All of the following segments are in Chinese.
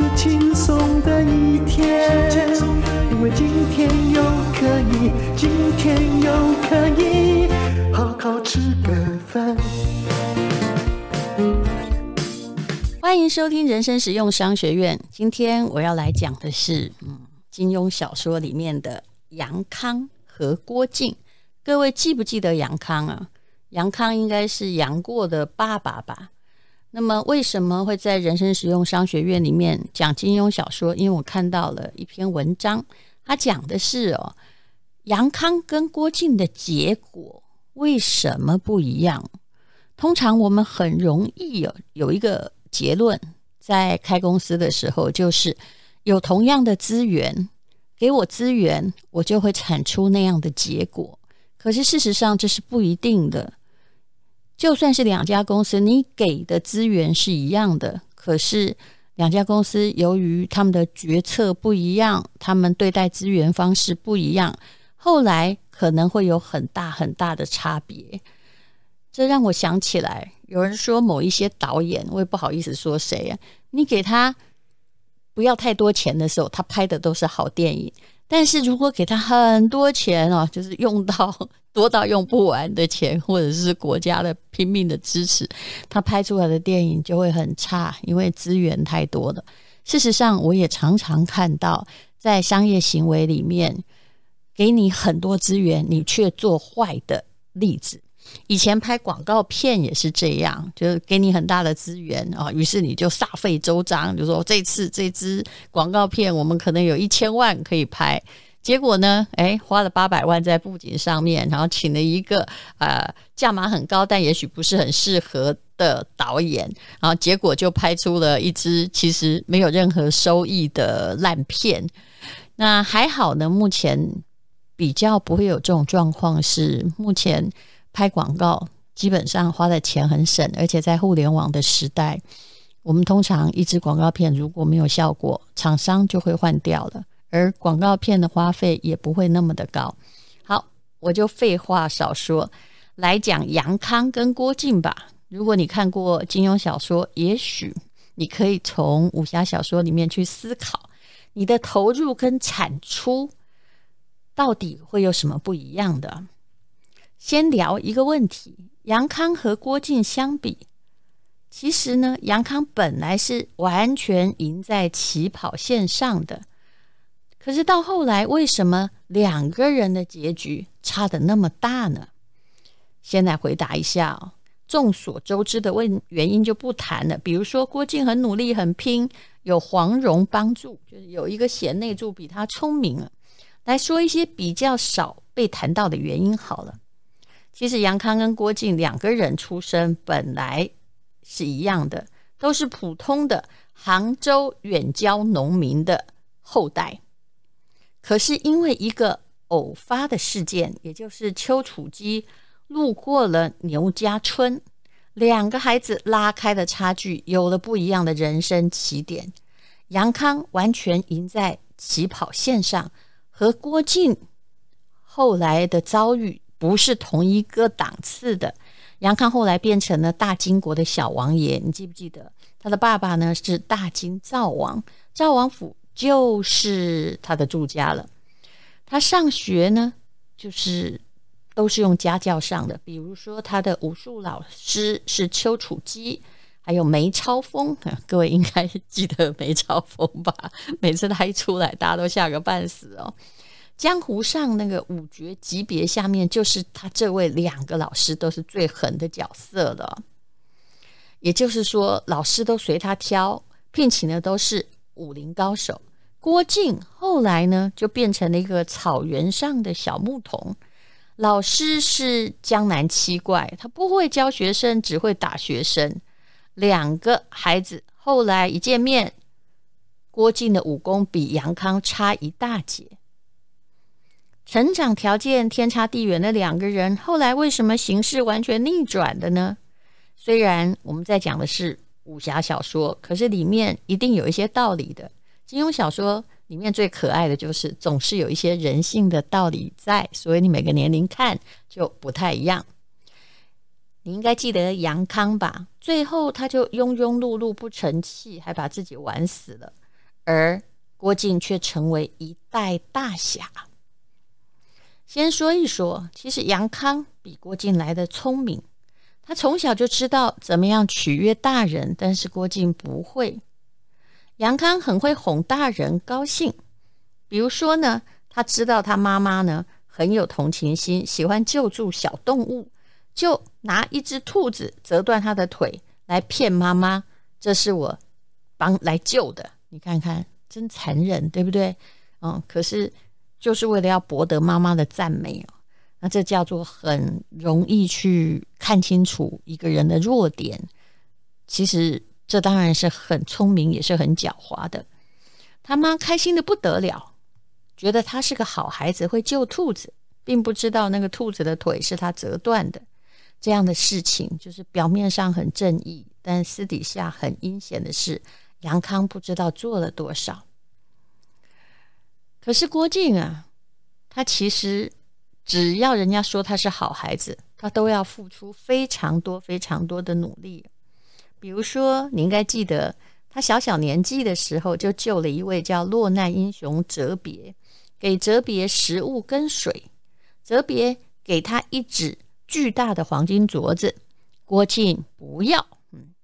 是轻松的一天，因为今天又可以，今天又可以好好吃个饭。欢迎收听人生实用商学院。今天我要来讲的是，嗯，金庸小说里面的杨康。和郭靖，各位记不记得杨康啊？杨康应该是杨过的爸爸吧？那么为什么会在人生实用商学院里面讲金庸小说？因为我看到了一篇文章，他讲的是哦，杨康跟郭靖的结果为什么不一样？通常我们很容易有有一个结论，在开公司的时候，就是有同样的资源。给我资源，我就会产出那样的结果。可是事实上这是不一定的。就算是两家公司，你给的资源是一样的，可是两家公司由于他们的决策不一样，他们对待资源方式不一样，后来可能会有很大很大的差别。这让我想起来，有人说某一些导演，我也不好意思说谁啊，你给他。不要太多钱的时候，他拍的都是好电影。但是如果给他很多钱哦，就是用到多到用不完的钱，或者是国家的拼命的支持，他拍出来的电影就会很差，因为资源太多了。事实上，我也常常看到在商业行为里面，给你很多资源，你却做坏的例子。以前拍广告片也是这样，就是给你很大的资源啊，于是你就煞费周章，就说这次这支广告片我们可能有一千万可以拍，结果呢，哎，花了八百万在布景上面，然后请了一个呃价码很高但也许不是很适合的导演，然后结果就拍出了一支其实没有任何收益的烂片。那还好呢，目前比较不会有这种状况，是目前。拍广告基本上花的钱很省，而且在互联网的时代，我们通常一支广告片如果没有效果，厂商就会换掉了，而广告片的花费也不会那么的高。好，我就废话少说，来讲杨康跟郭靖吧。如果你看过金庸小说，也许你可以从武侠小说里面去思考，你的投入跟产出到底会有什么不一样的。先聊一个问题：杨康和郭靖相比，其实呢，杨康本来是完全赢在起跑线上的。可是到后来，为什么两个人的结局差得那么大呢？先来回答一下哦。众所周知的问原因就不谈了，比如说郭靖很努力很拼，有黄蓉帮助，就是有一个贤内助比他聪明了。来说一些比较少被谈到的原因好了。其实杨康跟郭靖两个人出身本来是一样的，都是普通的杭州远郊农民的后代。可是因为一个偶发的事件，也就是丘处机路过了牛家村，两个孩子拉开了差距，有了不一样的人生起点。杨康完全赢在起跑线上，和郭靖后来的遭遇。不是同一个档次的。杨康后来变成了大金国的小王爷，你记不记得他的爸爸呢？是大金赵王，赵王府就是他的住家了。他上学呢，就是都是用家教上的，比如说他的武术老师是丘处机，还有梅超风。各位应该记得梅超风吧？每次他一出来，大家都吓个半死哦。江湖上那个五绝级别下面，就是他这位两个老师都是最狠的角色了。也就是说，老师都随他挑，聘请的都是武林高手。郭靖后来呢，就变成了一个草原上的小牧童，老师是江南七怪，他不会教学生，只会打学生。两个孩子后来一见面，郭靖的武功比杨康差一大截。成长条件天差地远的两个人，后来为什么形势完全逆转的呢？虽然我们在讲的是武侠小说，可是里面一定有一些道理的。金庸小说里面最可爱的就是总是有一些人性的道理在，所以你每个年龄看就不太一样。你应该记得杨康吧？最后他就庸庸碌碌不成器，还把自己玩死了，而郭靖却成为一代大侠。先说一说，其实杨康比郭靖来得聪明。他从小就知道怎么样取悦大人，但是郭靖不会。杨康很会哄大人高兴，比如说呢，他知道他妈妈呢很有同情心，喜欢救助小动物，就拿一只兔子折断他的腿来骗妈妈，这是我帮来救的。你看看，真残忍，对不对？嗯，可是。就是为了要博得妈妈的赞美哦，那这叫做很容易去看清楚一个人的弱点。其实这当然是很聪明，也是很狡猾的。他妈开心得不得了，觉得他是个好孩子，会救兔子，并不知道那个兔子的腿是他折断的。这样的事情就是表面上很正义，但私底下很阴险的事。杨康不知道做了多少。可是郭靖啊，他其实只要人家说他是好孩子，他都要付出非常多、非常多的努力。比如说，你应该记得，他小小年纪的时候就救了一位叫落难英雄哲别，给哲别食物跟水，哲别给他一只巨大的黄金镯子，郭靖不要。嗯，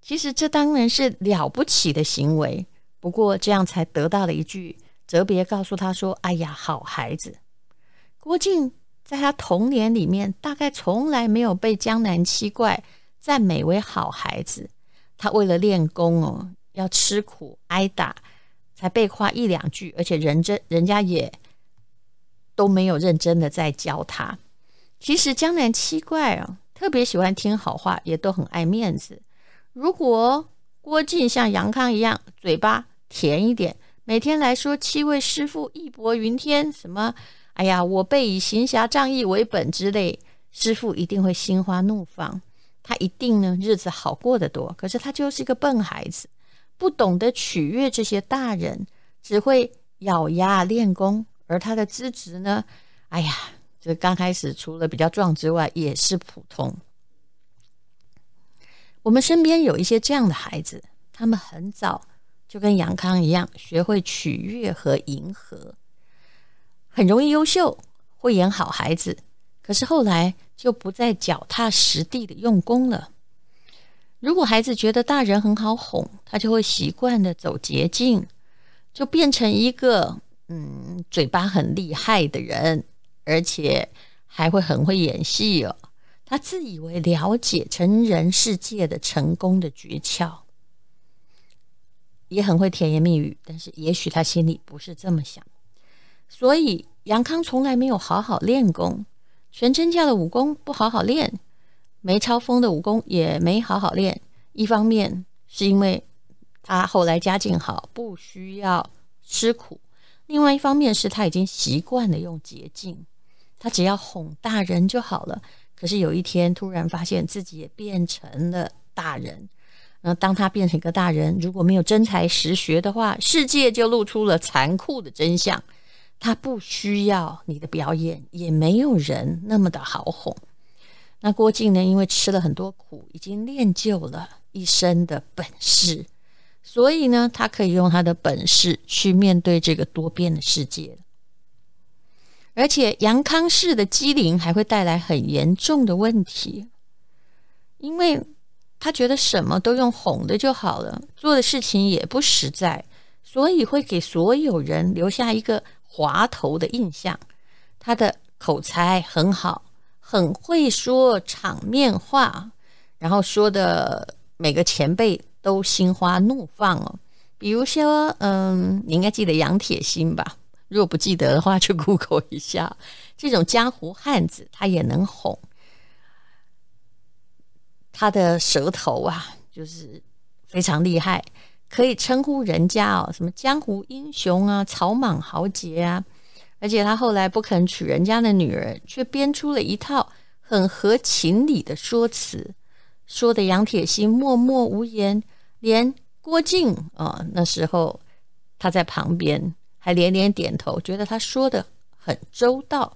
其实这当然是了不起的行为，不过这样才得到了一句。哲别告诉他说：“哎呀，好孩子。”郭靖在他童年里面，大概从来没有被江南七怪赞美为好孩子。他为了练功哦，要吃苦挨打，才被夸一两句，而且人真人家也都没有认真的在教他。其实江南七怪啊，特别喜欢听好话，也都很爱面子。如果郭靖像杨康一样，嘴巴甜一点。每天来说七位师父义薄云天，什么？哎呀，我辈以行侠仗义为本之类，师父一定会心花怒放。他一定呢日子好过得多。可是他就是一个笨孩子，不懂得取悦这些大人，只会咬牙练功。而他的资质呢？哎呀，这刚开始除了比较壮之外，也是普通。我们身边有一些这样的孩子，他们很早。就跟杨康一样，学会取悦和迎合，很容易优秀，会演好孩子。可是后来就不再脚踏实地的用功了。如果孩子觉得大人很好哄，他就会习惯的走捷径，就变成一个嗯嘴巴很厉害的人，而且还会很会演戏哦。他自以为了解成人世界的成功的诀窍。也很会甜言蜜语，但是也许他心里不是这么想。所以杨康从来没有好好练功，全真教的武功不好好练，梅超风的武功也没好好练。一方面是因为他后来家境好，不需要吃苦；另外一方面是他已经习惯了用捷径，他只要哄大人就好了。可是有一天突然发现自己也变成了大人。那当他变成一个大人，如果没有真才实学的话，世界就露出了残酷的真相。他不需要你的表演，也没有人那么的好哄。那郭靖呢？因为吃了很多苦，已经练就了一身的本事，所以呢，他可以用他的本事去面对这个多变的世界。而且杨康式的机灵还会带来很严重的问题，因为。他觉得什么都用哄的就好了，做的事情也不实在，所以会给所有人留下一个滑头的印象。他的口才很好，很会说场面话，然后说的每个前辈都心花怒放哦。比如说，嗯，你应该记得杨铁心吧？如果不记得的话，就 Google 一下。这种江湖汉子，他也能哄。他的舌头啊，就是非常厉害，可以称呼人家哦，什么江湖英雄啊、草莽豪杰啊。而且他后来不肯娶人家的女儿，却编出了一套很合情理的说辞，说的杨铁心默默无言，连郭靖啊、那时候他在旁边还连连点头，觉得他说的很周到。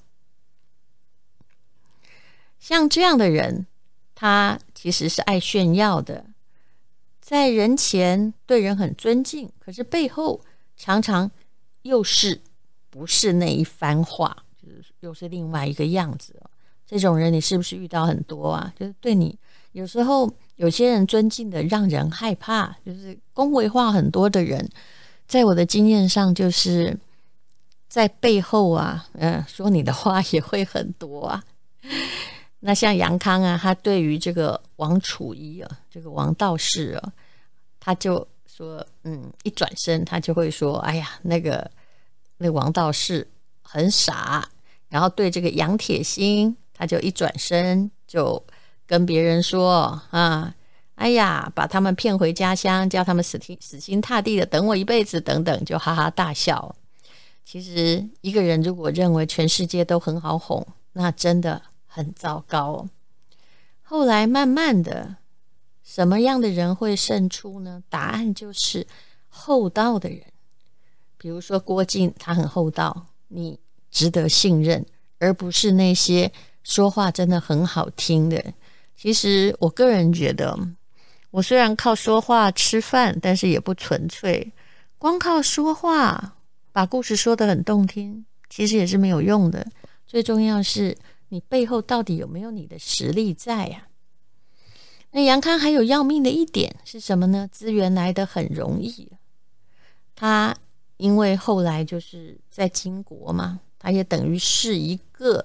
像这样的人，他其实是爱炫耀的，在人前对人很尊敬，可是背后常常又是。不是那一番话，就是又是另外一个样子。这种人你是不是遇到很多啊？就是对你有时候有些人尊敬的让人害怕，就是恭维话很多的人，在我的经验上，就是在背后啊，嗯，说你的话也会很多啊。那像杨康啊，他对于这个王楚一啊，这个王道士啊，他就说，嗯，一转身他就会说，哎呀，那个。那王道士很傻，然后对这个杨铁心，他就一转身就跟别人说：“啊，哎呀，把他们骗回家乡，叫他们死心死心塌地的等我一辈子，等等，就哈哈大笑。”其实，一个人如果认为全世界都很好哄，那真的很糟糕。后来慢慢的，什么样的人会胜出呢？答案就是厚道的人。比如说郭靖，他很厚道，你值得信任，而不是那些说话真的很好听的。其实我个人觉得，我虽然靠说话吃饭，但是也不纯粹。光靠说话把故事说得很动听，其实也是没有用的。最重要是你背后到底有没有你的实力在呀？那杨康还有要命的一点是什么呢？资源来得很容易，他。因为后来就是在金国嘛，他也等于是一个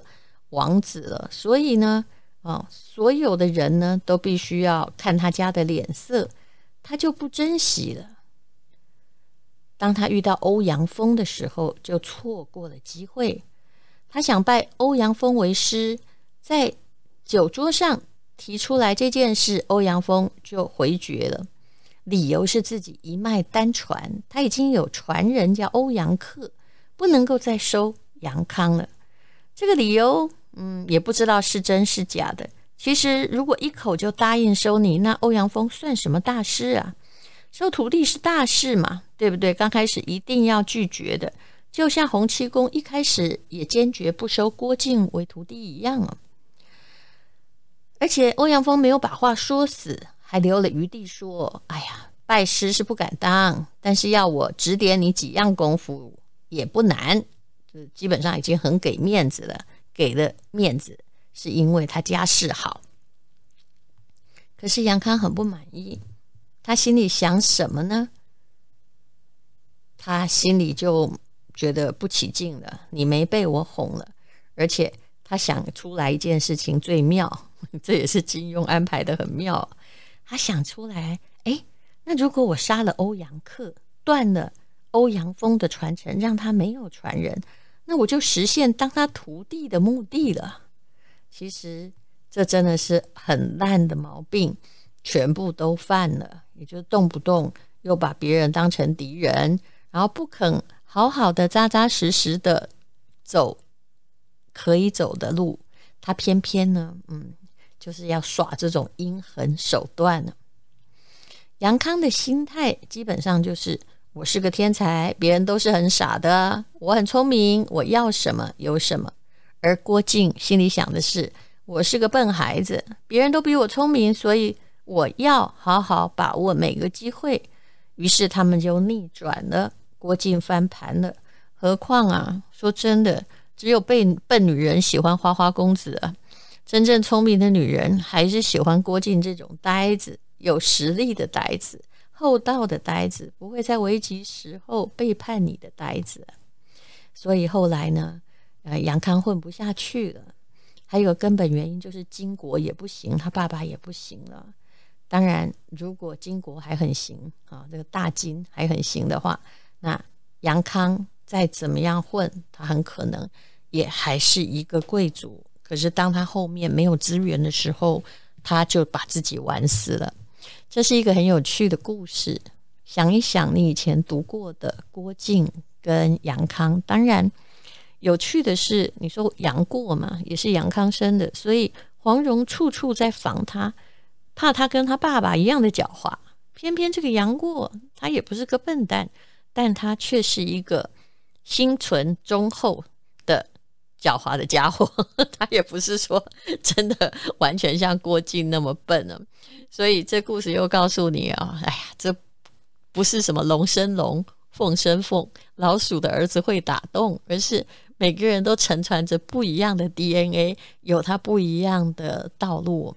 王子了，所以呢，啊，所有的人呢都必须要看他家的脸色，他就不珍惜了。当他遇到欧阳锋的时候，就错过了机会。他想拜欧阳锋为师，在酒桌上提出来这件事，欧阳锋就回绝了。理由是自己一脉单传，他已经有传人叫欧阳克，不能够再收杨康了。这个理由，嗯，也不知道是真是假的。其实，如果一口就答应收你，那欧阳锋算什么大师啊？收徒弟是大事嘛，对不对？刚开始一定要拒绝的，就像洪七公一开始也坚决不收郭靖为徒弟一样啊。而且，欧阳锋没有把话说死。还留了余地说：“哎呀，拜师是不敢当，但是要我指点你几样功夫也不难。就基本上已经很给面子了，给了面子是因为他家世好。可是杨康很不满意，他心里想什么呢？他心里就觉得不起劲了。你没被我哄了，而且他想出来一件事情最妙，这也是金庸安排的很妙。”他想出来，哎，那如果我杀了欧阳克，断了欧阳锋的传承，让他没有传人，那我就实现当他徒弟的目的了。其实这真的是很烂的毛病，全部都犯了。也就动不动又把别人当成敌人，然后不肯好好的、扎扎实实的走可以走的路，他偏偏呢，嗯。就是要耍这种阴狠手段呢。杨康的心态基本上就是：我是个天才，别人都是很傻的；我很聪明，我要什么有什么。而郭靖心里想的是：我是个笨孩子，别人都比我聪明，所以我要好好把握每个机会。于是他们就逆转了，郭靖翻盘了。何况啊，说真的，只有笨笨女人喜欢花花公子啊。真正聪明的女人还是喜欢郭靖这种呆子，有实力的呆子，厚道的呆子，不会在危急时候背叛你的呆子。所以后来呢，呃，杨康混不下去了。还有根本原因就是金国也不行，他爸爸也不行了。当然，如果金国还很行啊，这个大金还很行的话，那杨康再怎么样混，他很可能也还是一个贵族。可是当他后面没有资源的时候，他就把自己玩死了。这是一个很有趣的故事。想一想你以前读过的郭靖跟杨康。当然，有趣的是，你说杨过嘛，也是杨康生的，所以黄蓉处处在防他，怕他跟他爸爸一样的狡猾。偏偏这个杨过，他也不是个笨蛋，但他却是一个心存忠厚的。狡猾的家伙，他也不是说真的完全像郭靖那么笨呢。所以这故事又告诉你啊，哎呀，这不是什么龙生龙，凤生凤，老鼠的儿子会打洞，而是每个人都承传着不一样的 DNA，有他不一样的道路。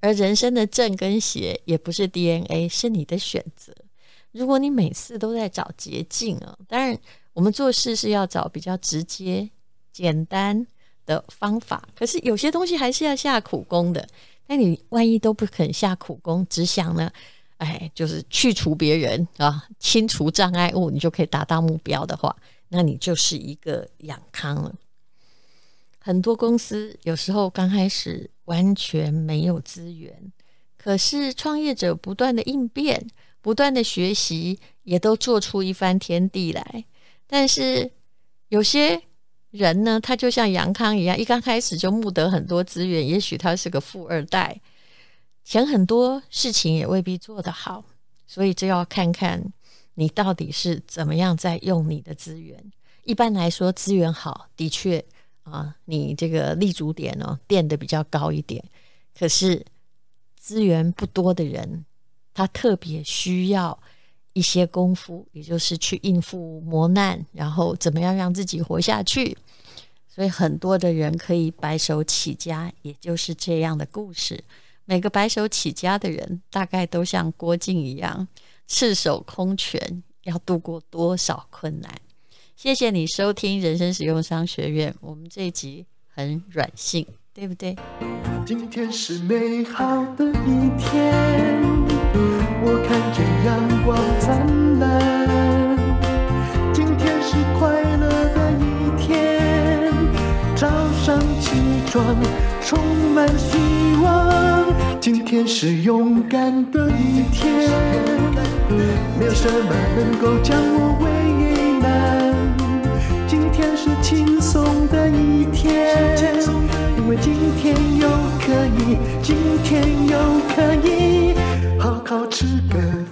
而人生的正跟邪也不是 DNA，是你的选择。如果你每次都在找捷径啊，当然我们做事是要找比较直接。简单的方法，可是有些东西还是要下苦功的。那你万一都不肯下苦功，只想呢，哎，就是去除别人啊，清除障碍物，你就可以达到目标的话，那你就是一个养康了。很多公司有时候刚开始完全没有资源，可是创业者不断的应变，不断的学习，也都做出一番天地来。但是有些。人呢，他就像杨康一样，一刚开始就募得很多资源。也许他是个富二代，钱很多，事情也未必做得好。所以，这要看看你到底是怎么样在用你的资源。一般来说，资源好的确啊，你这个立足点哦垫得比较高一点。可是资源不多的人，他特别需要。一些功夫，也就是去应付磨难，然后怎么样让自己活下去。所以很多的人可以白手起家，也就是这样的故事。每个白手起家的人，大概都像郭靖一样，赤手空拳，要度过多少困难？谢谢你收听人生实用商学院，我们这一集很软性，对不对？今天是美好的一天。我看见阳光灿烂，今天是快乐的一天。早上起床充满希望，今天是勇敢的一天。没有什么能够将我为难，今天是轻松的一天，因为今天又可以，今天又可以。